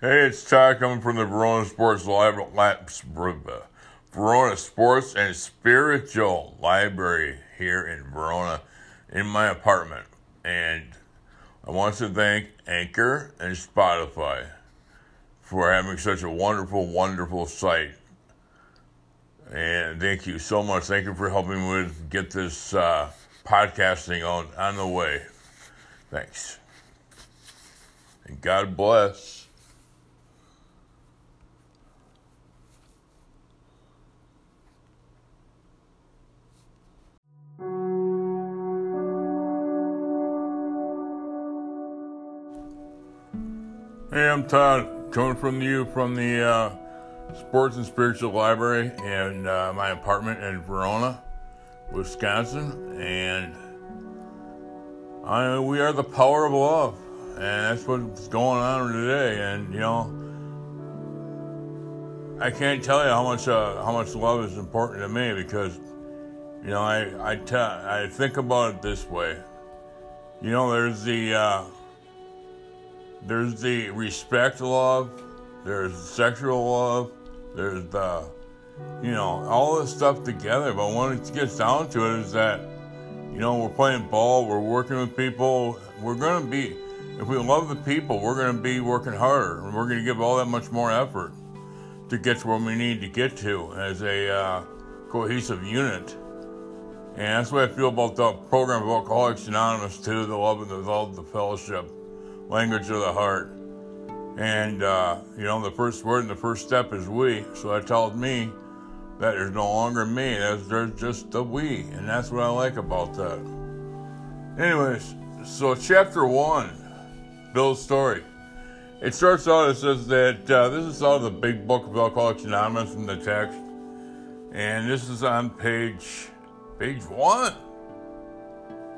Hey, it's Ty coming from the Verona Sports Live, Verona Sports and Spiritual Library here in Verona, in my apartment, and I want to thank Anchor and Spotify for having such a wonderful, wonderful site. And thank you so much. Thank you for helping me with get this uh, podcasting on on the way. Thanks. And God bless. Hey, I'm Todd, coming from you from the uh, Sports and Spiritual Library in uh, my apartment in Verona, Wisconsin, and I, we are the power of love, and that's what's going on today. And you know, I can't tell you how much uh, how much love is important to me because you know I I, think about it this way. You know, there's the uh, there's the respect love, there's sexual love, there's the, you know, all this stuff together. But when it gets down to it, is that, you know, we're playing ball, we're working with people, we're going to be, if we love the people, we're going to be working harder, and we're going to give all that much more effort to get to where we need to get to as a uh, cohesive unit. And that's way I feel about the program of Alcoholics Anonymous too, the love and the love, the fellowship language of the heart. And, uh, you know, the first word and the first step is we. So that tells me that there's no longer me, there's, there's just the we. And that's what I like about that. Anyways, so chapter one, Bill's story. It starts out, it says that uh, this is out of the big book of Alcoholics Anonymous in the text. And this is on page, page one.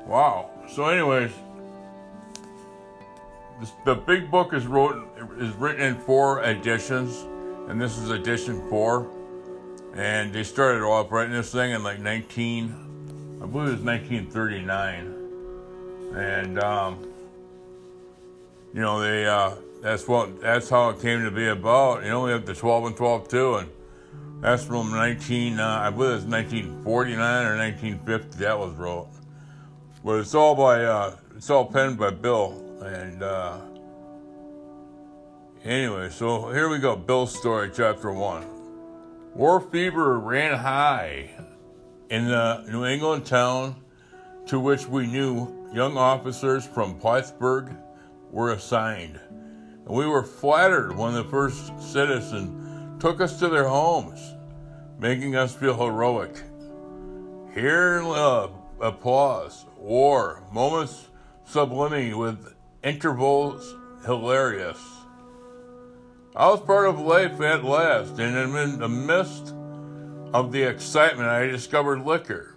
Wow. So, anyways, the big book is wrote is written in four editions, and this is edition four. And they started off writing this thing in like 19, I believe it was 1939, and um, you know they uh, that's what that's how it came to be about. You know we have the 12 and 12 too, and that's from 19 uh, I believe it's 1949 or 1950 that was wrote. But it's all by uh, it's all penned by Bill and uh, anyway, so here we go. Bill's story, chapter one. War fever ran high in the New England town to which we knew young officers from Plattsburgh were assigned. And we were flattered when the first citizen took us to their homes, making us feel heroic. Here, love, applause, war, moments sublime with intervals hilarious. I was part of life at last, and in the midst of the excitement, I discovered liquor.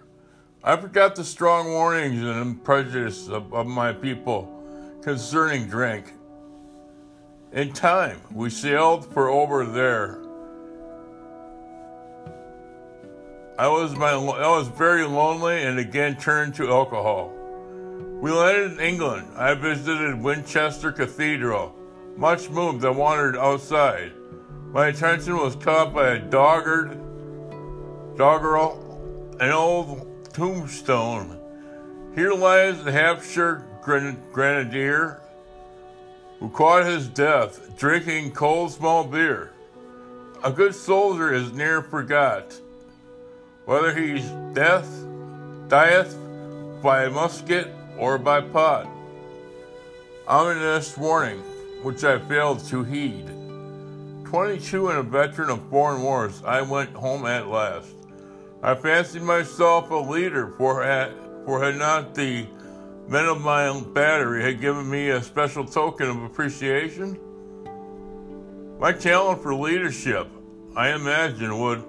I forgot the strong warnings and prejudice of, of my people concerning drink. In time, we sailed for over there. I was my I was very lonely and again turned to alcohol. We landed in England. I visited Winchester Cathedral. Much moved, I wandered outside. My attention was caught by a dogged, doggerel, an old tombstone. Here lies the Hampshire grenadier who caught his death drinking cold small beer. A good soldier is near forgot, whether he's death, dieth by musket or by pot. Ominous warning, which I failed to heed. 22 and a veteran of foreign wars, I went home at last. I fancied myself a leader, for had, for had not the men of my battery had given me a special token of appreciation? My talent for leadership, I imagine, would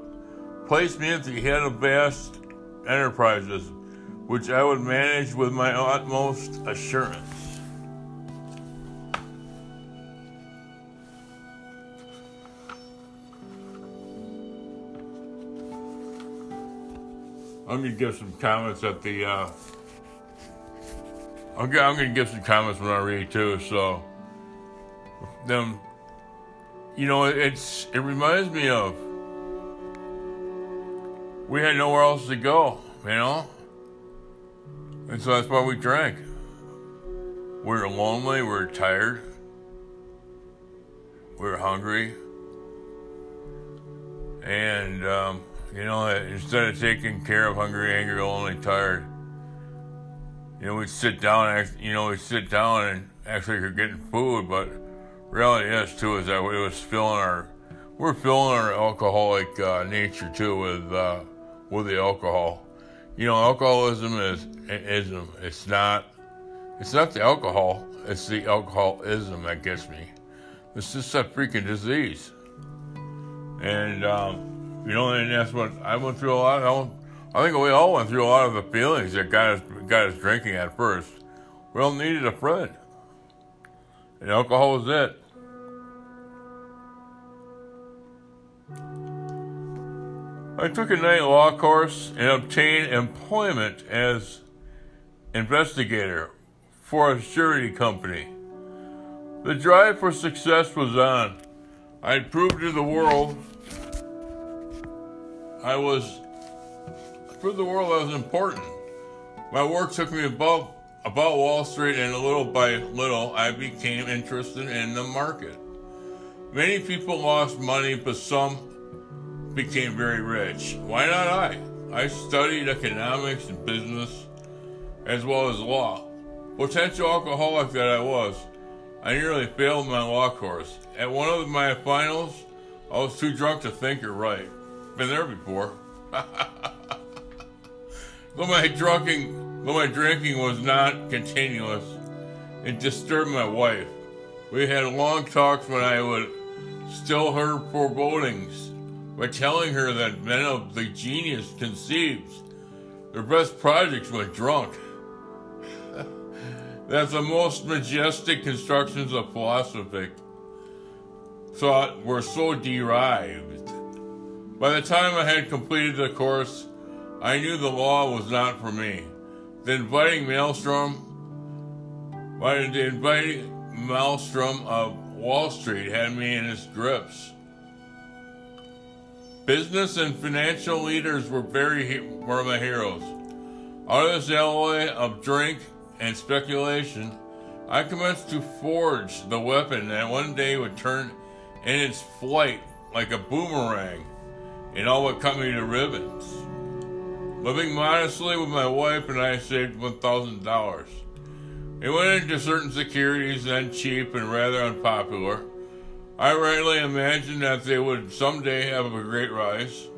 place me at the head of vast enterprises which I would manage with my utmost assurance. I'm to give some comments at the. Uh, I'm to give some comments when I read too. So, them, you know, it's it reminds me of we had nowhere else to go, you know, and so that's why we drank. We were lonely. We were tired. We were hungry, and um, you know, instead of taking care of hungry, angry, lonely, tired, you know, we'd sit down. And, you know, we'd sit down and actually you're getting food, but reality is too is that it was filling our we're filling our alcoholic uh, nature too with uh, with the alcohol. You know, alcoholism is ism. It's not it's not the alcohol. It's the alcoholism that gets me. It's just a freaking disease. And um, you know, and that's what I went through a lot. Of, I think we all went through a lot of the feelings that got us got us drinking at first. We all needed a friend. And alcohol was it. I took a night law course and obtained employment as investigator for a surety company. The drive for success was on. I proved to the world I was proved the world I was important. My work took me above about Wall Street, and little by little, I became interested in the market. Many people lost money, but some became very rich. Why not I? I studied economics and business as well as law. Potential alcoholic that I was, I nearly failed my law course. At one of my finals, I was too drunk to think or write. Been there before. Though my drinking Though my drinking was not continuous, it disturbed my wife. We had long talks when I would still her forebodings by telling her that men of the genius conceives their best projects when drunk. that the most majestic constructions of philosophy thought were so derived. By the time I had completed the course, I knew the law was not for me. The inviting maelstrom, the inviting maelstrom of Wall Street had me in its grips. Business and financial leaders were very were my heroes. Out of this alloy of drink and speculation, I commenced to forge the weapon that one day would turn in its flight like a boomerang and all would cut me to ribbons. Living modestly with my wife and I saved $1,000. It went into certain securities, then cheap and rather unpopular. I rightly imagined that they would someday have a great rise.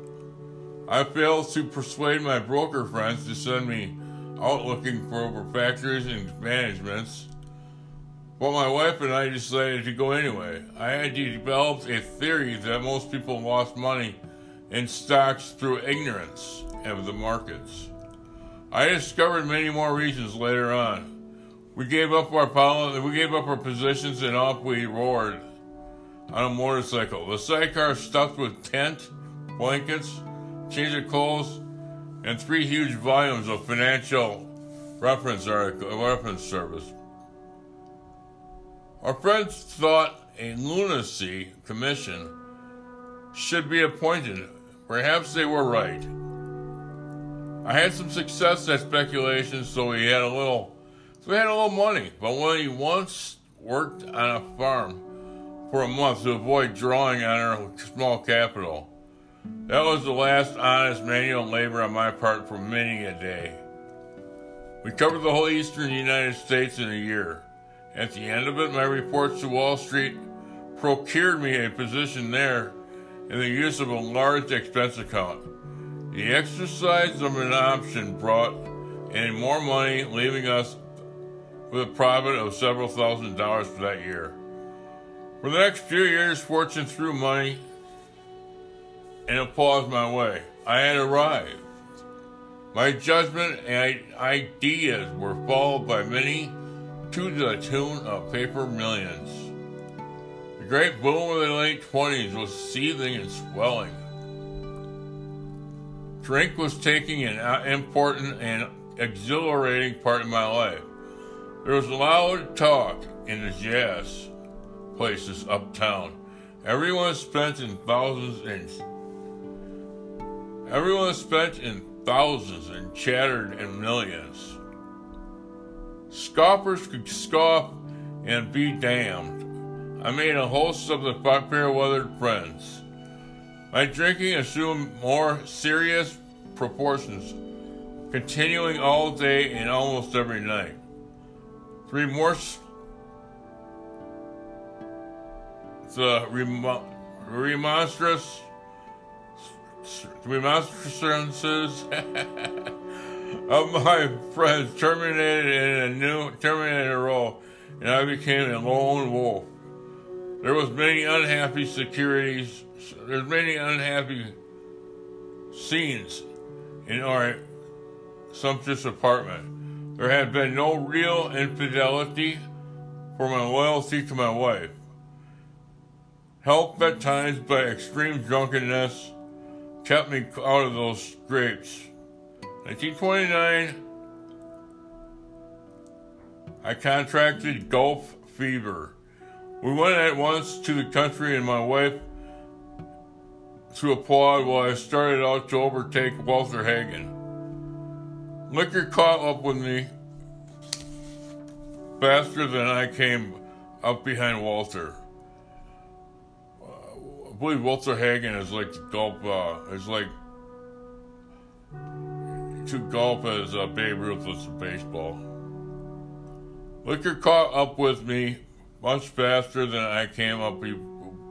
I failed to persuade my broker friends to send me out looking for factories and managements. But my wife and I decided to go anyway. I had developed a theory that most people lost money in stocks through ignorance of the markets. I discovered many more reasons later on. We gave up our pol- we gave up our positions and off we roared on a motorcycle. The sidecar stuffed with tent, blankets, change of clothes, and three huge volumes of financial reference article, reference service. Our friends thought a lunacy commission should be appointed. Perhaps they were right. I had some success at speculation, so we had a little, so we had a little money. But when he once worked on a farm for a month to avoid drawing on our small capital, that was the last honest manual labor on my part for many a day. We covered the whole eastern United States in a year. At the end of it, my reports to Wall Street procured me a position there in the use of a large expense account. The exercise of an option brought in more money, leaving us with a profit of several thousand dollars for that year. For the next few years, fortune threw money and applause my way. I had arrived. My judgment and ideas were followed by many to the tune of paper millions. The great boom of the late 20s was seething and swelling. Drink was taking an uh, important and exhilarating part of my life. There was loud talk in the jazz places uptown Everyone spent in thousands and everyone spent in thousands and chattered in millions. Scoffers could scoff and be damned. I made a host of the fair weathered friends. My drinking assumed more serious proportions, continuing all day and almost every night. Three remorse, the remo- remonstrance, remonstrances of my friends terminated in a new terminated role, and I became a lone wolf. There was many unhappy securities. There's many unhappy scenes in our sumptuous apartment. There had been no real infidelity for my loyalty to my wife. Helped at times by extreme drunkenness kept me out of those scrapes. 1929, I contracted Gulf fever. We went at once to the country, and my wife to applaud while I started out to overtake Walter Hagen. Liquor caught up with me faster than I came up behind Walter. I believe Walter Hagen is like golf, uh, is like to golf as uh, Babe Ruth was to baseball. Liquor caught up with me much faster than I came up be-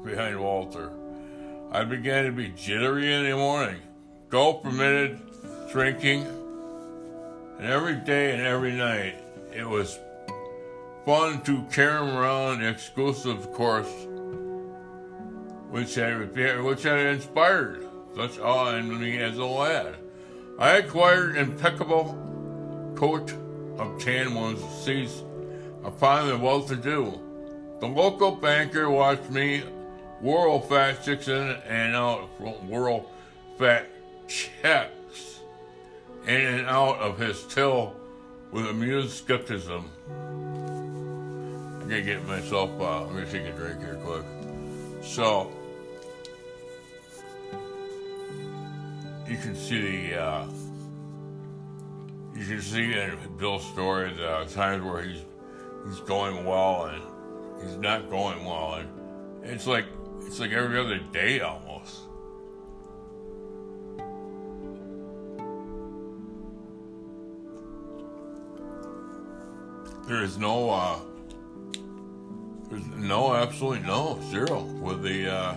behind Walter. I began to be jittery in the morning. Golf permitted drinking, and every day and every night it was fun to carry around the exclusive course which had, which had inspired such awe in me as a lad. I acquired impeccable coat of tan ones seized upon the well-to-do. The local banker watched me whirl fat chicks in and out, from whirl fat checks in and out of his till with amused skepticism. I'm gonna get myself, uh, I'm gonna take a drink here quick. So, you can see the, uh, you can see in Bill's story the times where he's he's going well and he's not going well, and it's like it's like every other day almost. There is no, uh, there's no, absolutely no, zero with the, uh,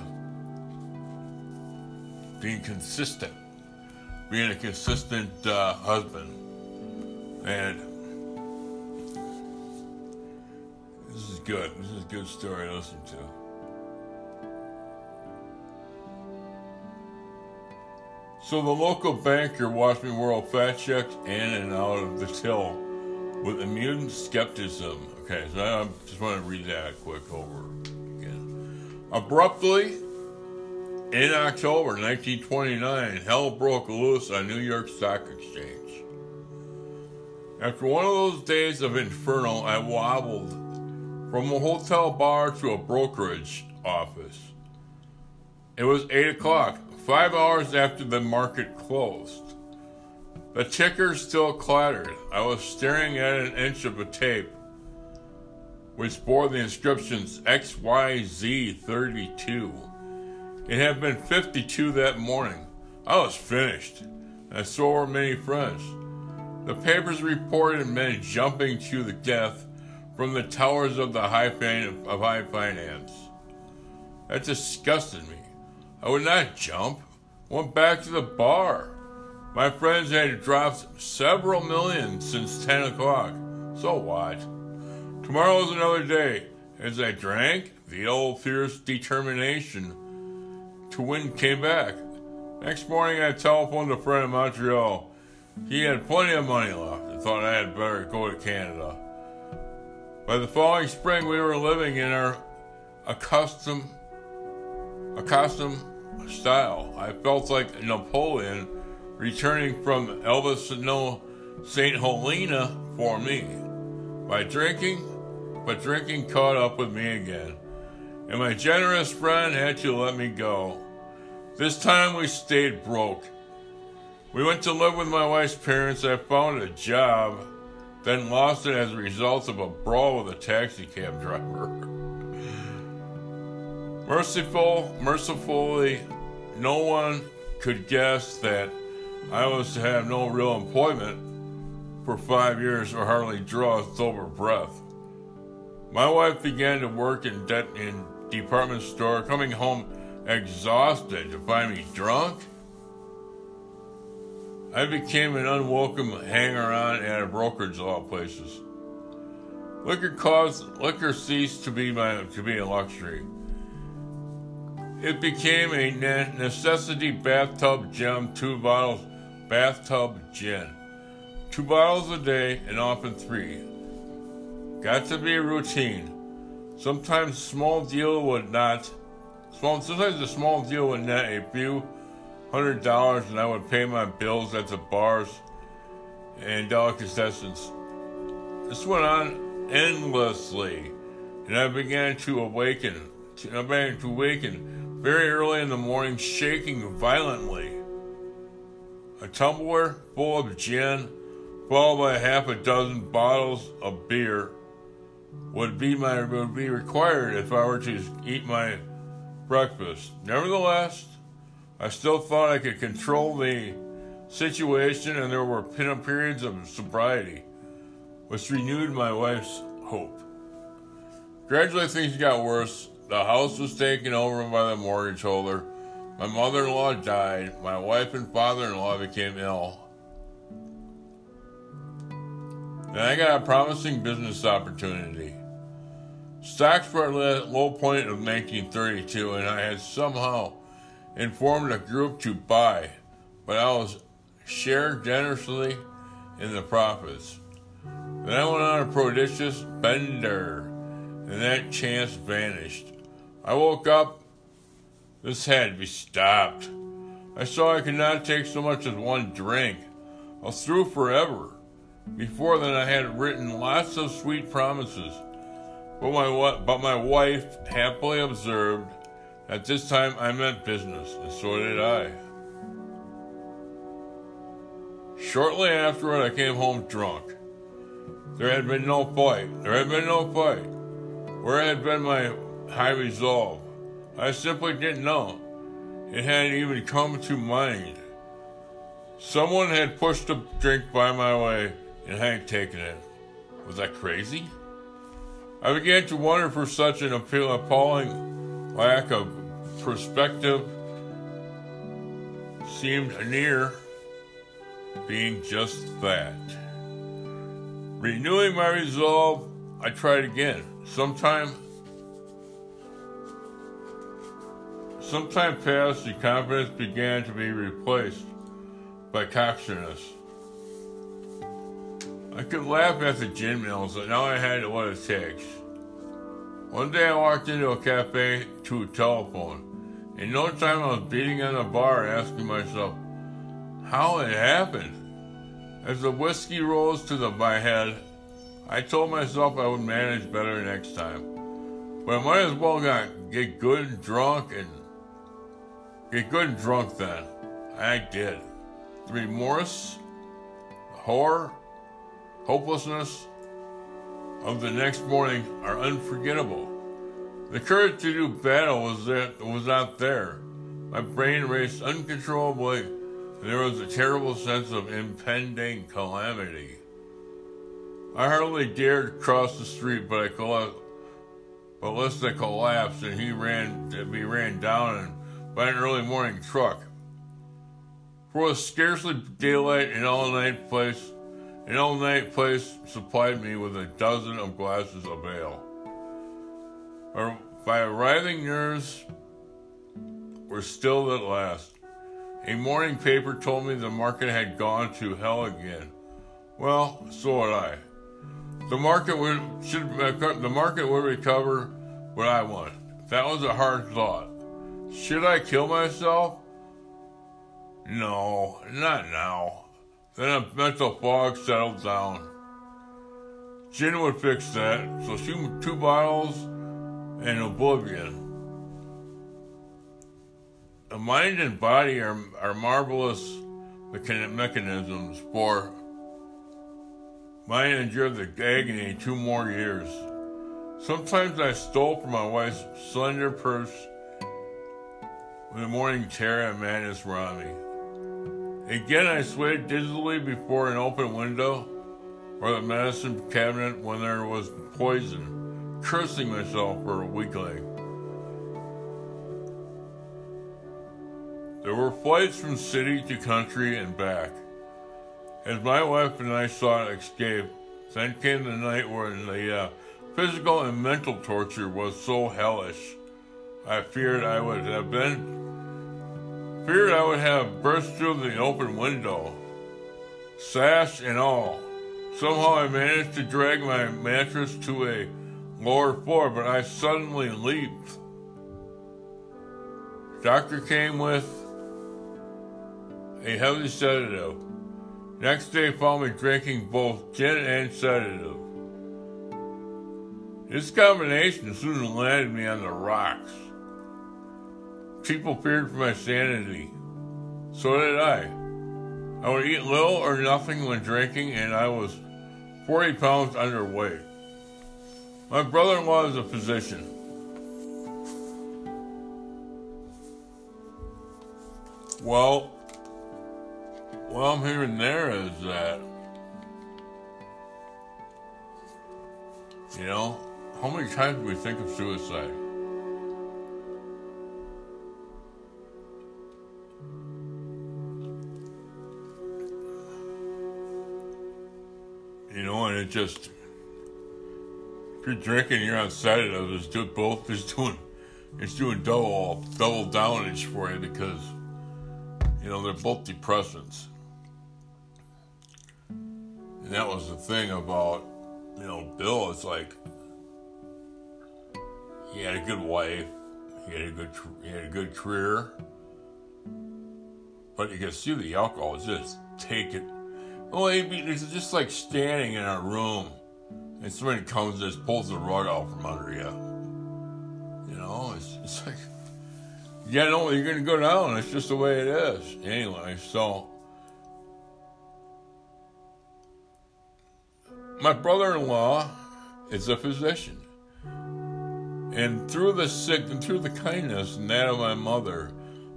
being consistent, being a consistent, uh, husband. And this is good. This is a good story to listen to. So the local banker watched me whirl fat checks in and out of the till with immune skepticism. Okay, so I just want to read that quick over again. Abruptly, in October 1929, hell broke loose on New York Stock Exchange. After one of those days of inferno, I wobbled from a hotel bar to a brokerage office. It was 8 o'clock, five hours after the market closed. The ticker still clattered. I was staring at an inch of a tape which bore the inscriptions XYZ32. It had been 52 that morning. I was finished, and so were many friends. The papers reported men jumping to the death from the towers of the high fin- of high finance. That disgusted me. I would not jump. Went back to the bar. My friends had dropped several million since 10 o'clock. So what? Tomorrow is another day. As I drank, the old fierce determination to came back. Next morning, I telephoned a friend in Montreal. He had plenty of money left and thought I had better go to Canada. By the following spring, we were living in our accustomed, accustomed style. I felt like Napoleon returning from Elba no St. Helena for me. By drinking, but drinking caught up with me again. and my generous friend had to let me go. This time we stayed broke. We went to live with my wife's parents. I found a job, then lost it as a result of a brawl with a taxi cab driver. Merciful, mercifully, no one could guess that I was to have no real employment for five years or hardly draw a sober breath. My wife began to work in debt in department store, coming home exhausted to find me drunk. I became an unwelcome hanger-on at a brokerage all places. Liquor caused liquor ceased to be my to be a luxury. It became a necessity bathtub gem, two bottles bathtub gin. Two bottles a day and often three. Got to be a routine. Sometimes small deal would not small sometimes a small deal would net a few hundred dollars and I would pay my bills at the bars and delicatessens. This went on endlessly and I began to awaken I began to awaken very early in the morning, shaking violently. A tumbler full of gin, followed by half a dozen bottles of beer, would be my would be required if I were to eat my breakfast. Nevertheless, I still thought I could control the situation, and there were periods of sobriety, which renewed my wife's hope. Gradually, things got worse. The house was taken over by the mortgage holder. My mother in law died. My wife and father in law became ill. Then I got a promising business opportunity. Stocks were at a low point of 1932, and I had somehow informed a group to buy, but I was shared generously in the profits. Then I went on a prodigious bender, and that chance vanished. I woke up. This had to be stopped. I saw I could not take so much as one drink. I was through forever. Before then, I had written lots of sweet promises. But my, but my wife happily observed that this time I meant business, and so did I. Shortly afterward, I came home drunk. There had been no fight. There had been no fight. Where had been my high resolve. I simply didn't know. It hadn't even come to mind. Someone had pushed a drink by my way and I hadn't taken it. Was I crazy? I began to wonder for such an appalling lack of perspective seemed near being just that. Renewing my resolve, I tried again. Sometime Some time passed, and confidence began to be replaced by cocksureness. I could laugh at the gin mills, but now I had what it takes. One day I walked into a cafe to a telephone. In no time I was beating on the bar asking myself how it happened. As the whiskey rose to the, my head, I told myself I would manage better next time. But I might as well got, get good and drunk and Get good and drunk then. I did. The remorse, the horror, hopelessness of the next morning are unforgettable. The courage to do battle was there, was not there. My brain raced uncontrollably, and there was a terrible sense of impending calamity. I hardly dared cross the street, but I collapsed. But Lista collapsed, and he ran. We ran down and by an early morning truck. For was scarcely daylight, an all-night place, an all-night place supplied me with a dozen of glasses of ale. My writhing nerves were still at last. A morning paper told me the market had gone to hell again. Well, so had I. The market would should the market would recover what I want. That was a hard thought. Should I kill myself? No, not now. Then a mental fog settled down. Gin would fix that, so she two bottles and oblivion. The mind and body are, are marvelous mechan- mechanisms for mine endured the agony two more years. Sometimes I stole from my wife's slender purse when the morning terror and madness on me. Again, I swayed dizzily before an open window or the medicine cabinet when there was poison, cursing myself for a weakling. There were flights from city to country and back. As my wife and I sought escape, then came the night when the uh, physical and mental torture was so hellish. I feared I would have been, feared I would have burst through the open window, sash and all. Somehow I managed to drag my mattress to a lower floor, but I suddenly leaped. Doctor came with a heavy sedative. Next day found me drinking both gin and sedative. This combination soon landed me on the rocks. People feared for my sanity. So did I. I would eat little or nothing when drinking, and I was 40 pounds underweight. My brother in law is a physician. Well, what I'm hearing there is that, you know, how many times do we think of suicide? Know, and it just, if you're drinking, you're on sedative, it's doing both, it's doing, it's doing double, double downage for you because, you know, they're both depressants. And that was the thing about, you know, Bill. It's like he had a good wife, he had a good, he had a good career, but you can see the alcohol is just take it. Oh, well, it's just like standing in a room and somebody comes and just pulls the rug out from under you. You know, it's, it's like, you know, you're going to go down. It's just the way it is. Anyway, so My brother in law is a physician. And through the sick and through the kindness and that of my mother,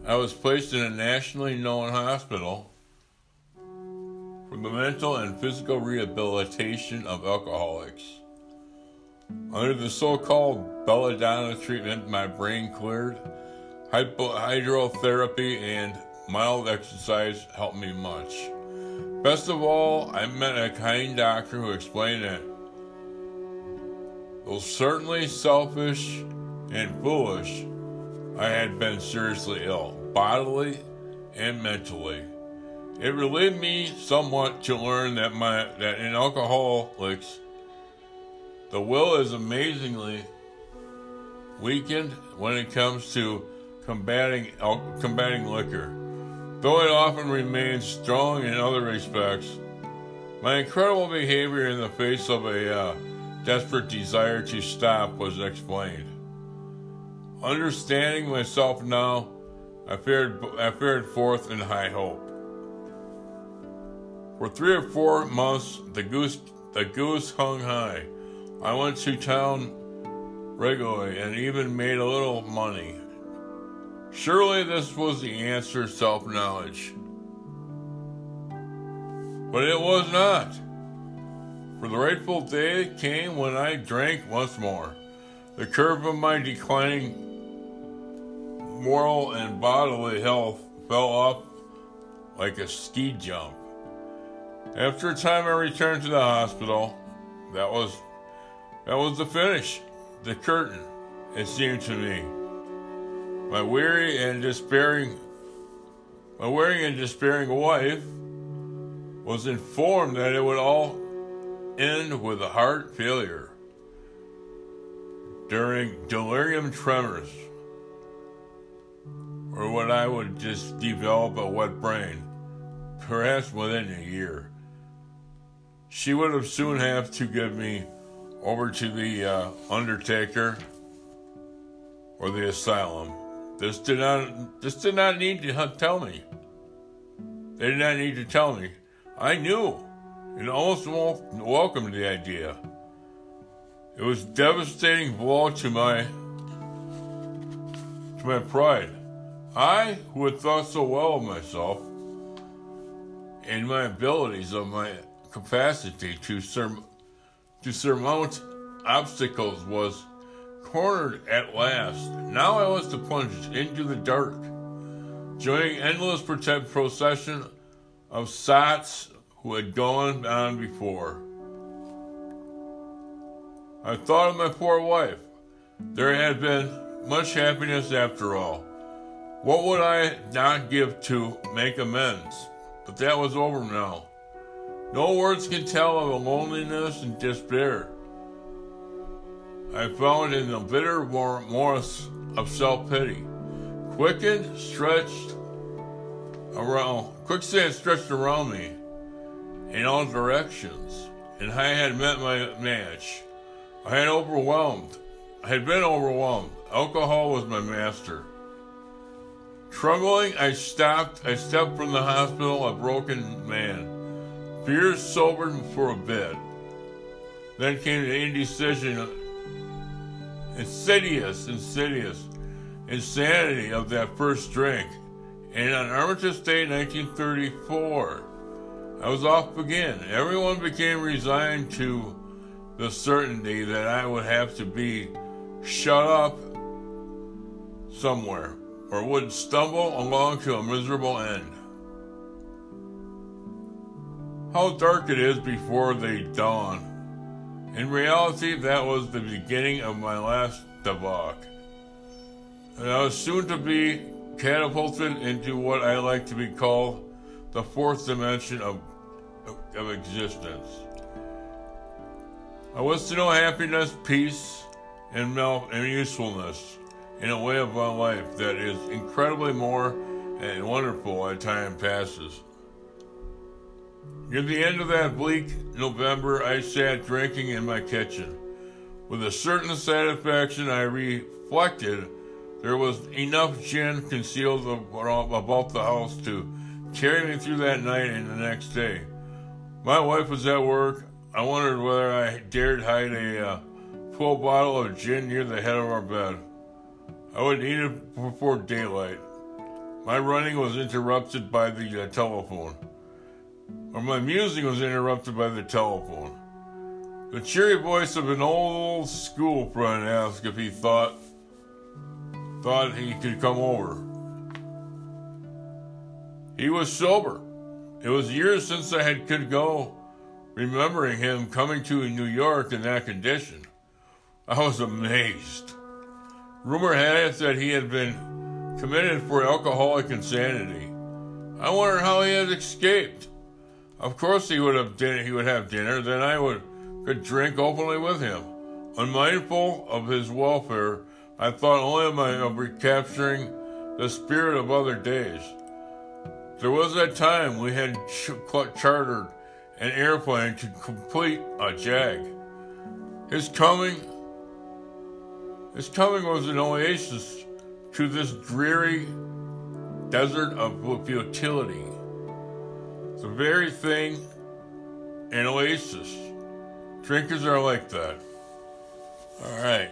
I was placed in a nationally known hospital for the mental and physical rehabilitation of alcoholics. Under the so called belladonna treatment, my brain cleared. Hydrotherapy and mild exercise helped me much. Best of all, I met a kind doctor who explained that though certainly selfish and foolish, I had been seriously ill, bodily and mentally. It relieved me somewhat to learn that my that in alcoholics the will is amazingly weakened when it comes to combating combating liquor. Though it often remains strong in other respects, my incredible behavior in the face of a uh, desperate desire to stop was explained. Understanding myself now, I fared, I fared forth in high hope. For three or four months, the goose, the goose hung high. I went to town regularly and even made a little money. Surely this was the answer self knowledge. But it was not. For the rightful day came when I drank once more. The curve of my declining moral and bodily health fell off like a ski jump. After a time, I returned to the hospital. That was that was the finish, the curtain. It seemed to me. My weary and despairing my weary and despairing wife was informed that it would all end with a heart failure during delirium tremens, or what I would just develop a wet brain, perhaps within a year. She would have soon have to give me over to the uh, undertaker or the asylum. This did not this did not need to tell me. They did not need to tell me. I knew and almost welcomed the idea. It was devastating blow to my to my pride. I, who had thought so well of myself and my abilities of my capacity to sur- to surmount obstacles, was cornered at last. Now I was to plunge into the dark, joining endless procession of sots who had gone on before. I thought of my poor wife. There had been much happiness after all. What would I not give to make amends? But that was over now. No words can tell of the loneliness and despair I found in the bitter morass of self pity. Quicksand stretched around, quicksand stretched around me in all directions, and I had met my match. I had overwhelmed. I had been overwhelmed. Alcohol was my master. Trembling, I stopped. I stepped from the hospital a broken man. Fears sobered for a bit. Then came the indecision insidious, insidious insanity of that first drink. And on Armistice Day 1934, I was off again. Everyone became resigned to the certainty that I would have to be shut up somewhere or would stumble along to a miserable end. How dark it is before they dawn. In reality, that was the beginning of my last debauch. And I was soon to be catapulted into what I like to be called the fourth dimension of, of existence. I was to know happiness, peace, and, mel- and usefulness in a way of my life that is incredibly more and wonderful as time passes. Near the end of that bleak November, I sat drinking in my kitchen. With a certain satisfaction, I reflected there was enough gin concealed about the house to carry me through that night and the next day. My wife was at work. I wondered whether I dared hide a uh, full bottle of gin near the head of our bed. I would need it before daylight. My running was interrupted by the uh, telephone or my musing was interrupted by the telephone. The cheery voice of an old school friend asked if he thought thought he could come over. He was sober. It was years since I had could go, remembering him coming to New York in that condition. I was amazed. Rumor had it that he had been committed for alcoholic insanity. I wondered how he had escaped. Of course he would have dinner, he would have dinner, then I would could drink openly with him. Unmindful of his welfare, I thought only of, my, of recapturing the spirit of other days. There was that time we had ch- chartered an airplane to complete a jag. His coming, his coming was an oasis to this dreary desert of futility the very thing an oasis. Drinkers are like that. All right.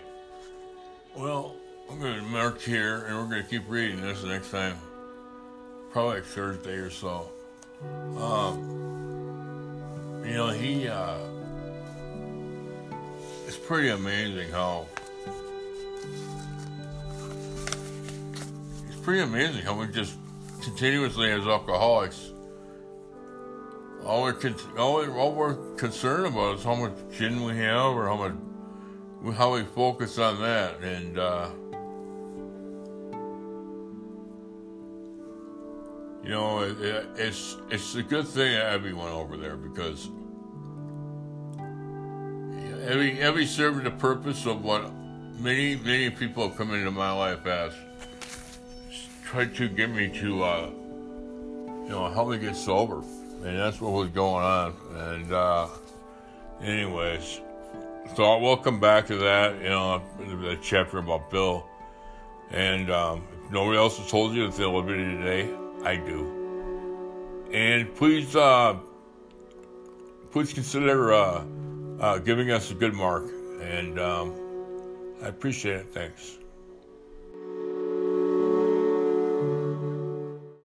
Well, I'm going to mark here and we're going to keep reading this next time. Probably like Thursday or so. Um, you know, he, uh, it's pretty amazing how, it's pretty amazing how we just continuously as alcoholics all we're, all, all we're concerned about is how much gin we have or how much how we focus on that and uh, you know it, it, it's it's a good thing went over there because every Ebby served the purpose of what many many people have come into my life as tried to get me to uh, you know help me get sober and that's what was going on. And uh, anyways, so we'll come back to that. You know, the chapter about Bill. And um, if nobody else has told you love you today, I do. And please, uh, please consider uh, uh, giving us a good mark. And um, I appreciate it. Thanks.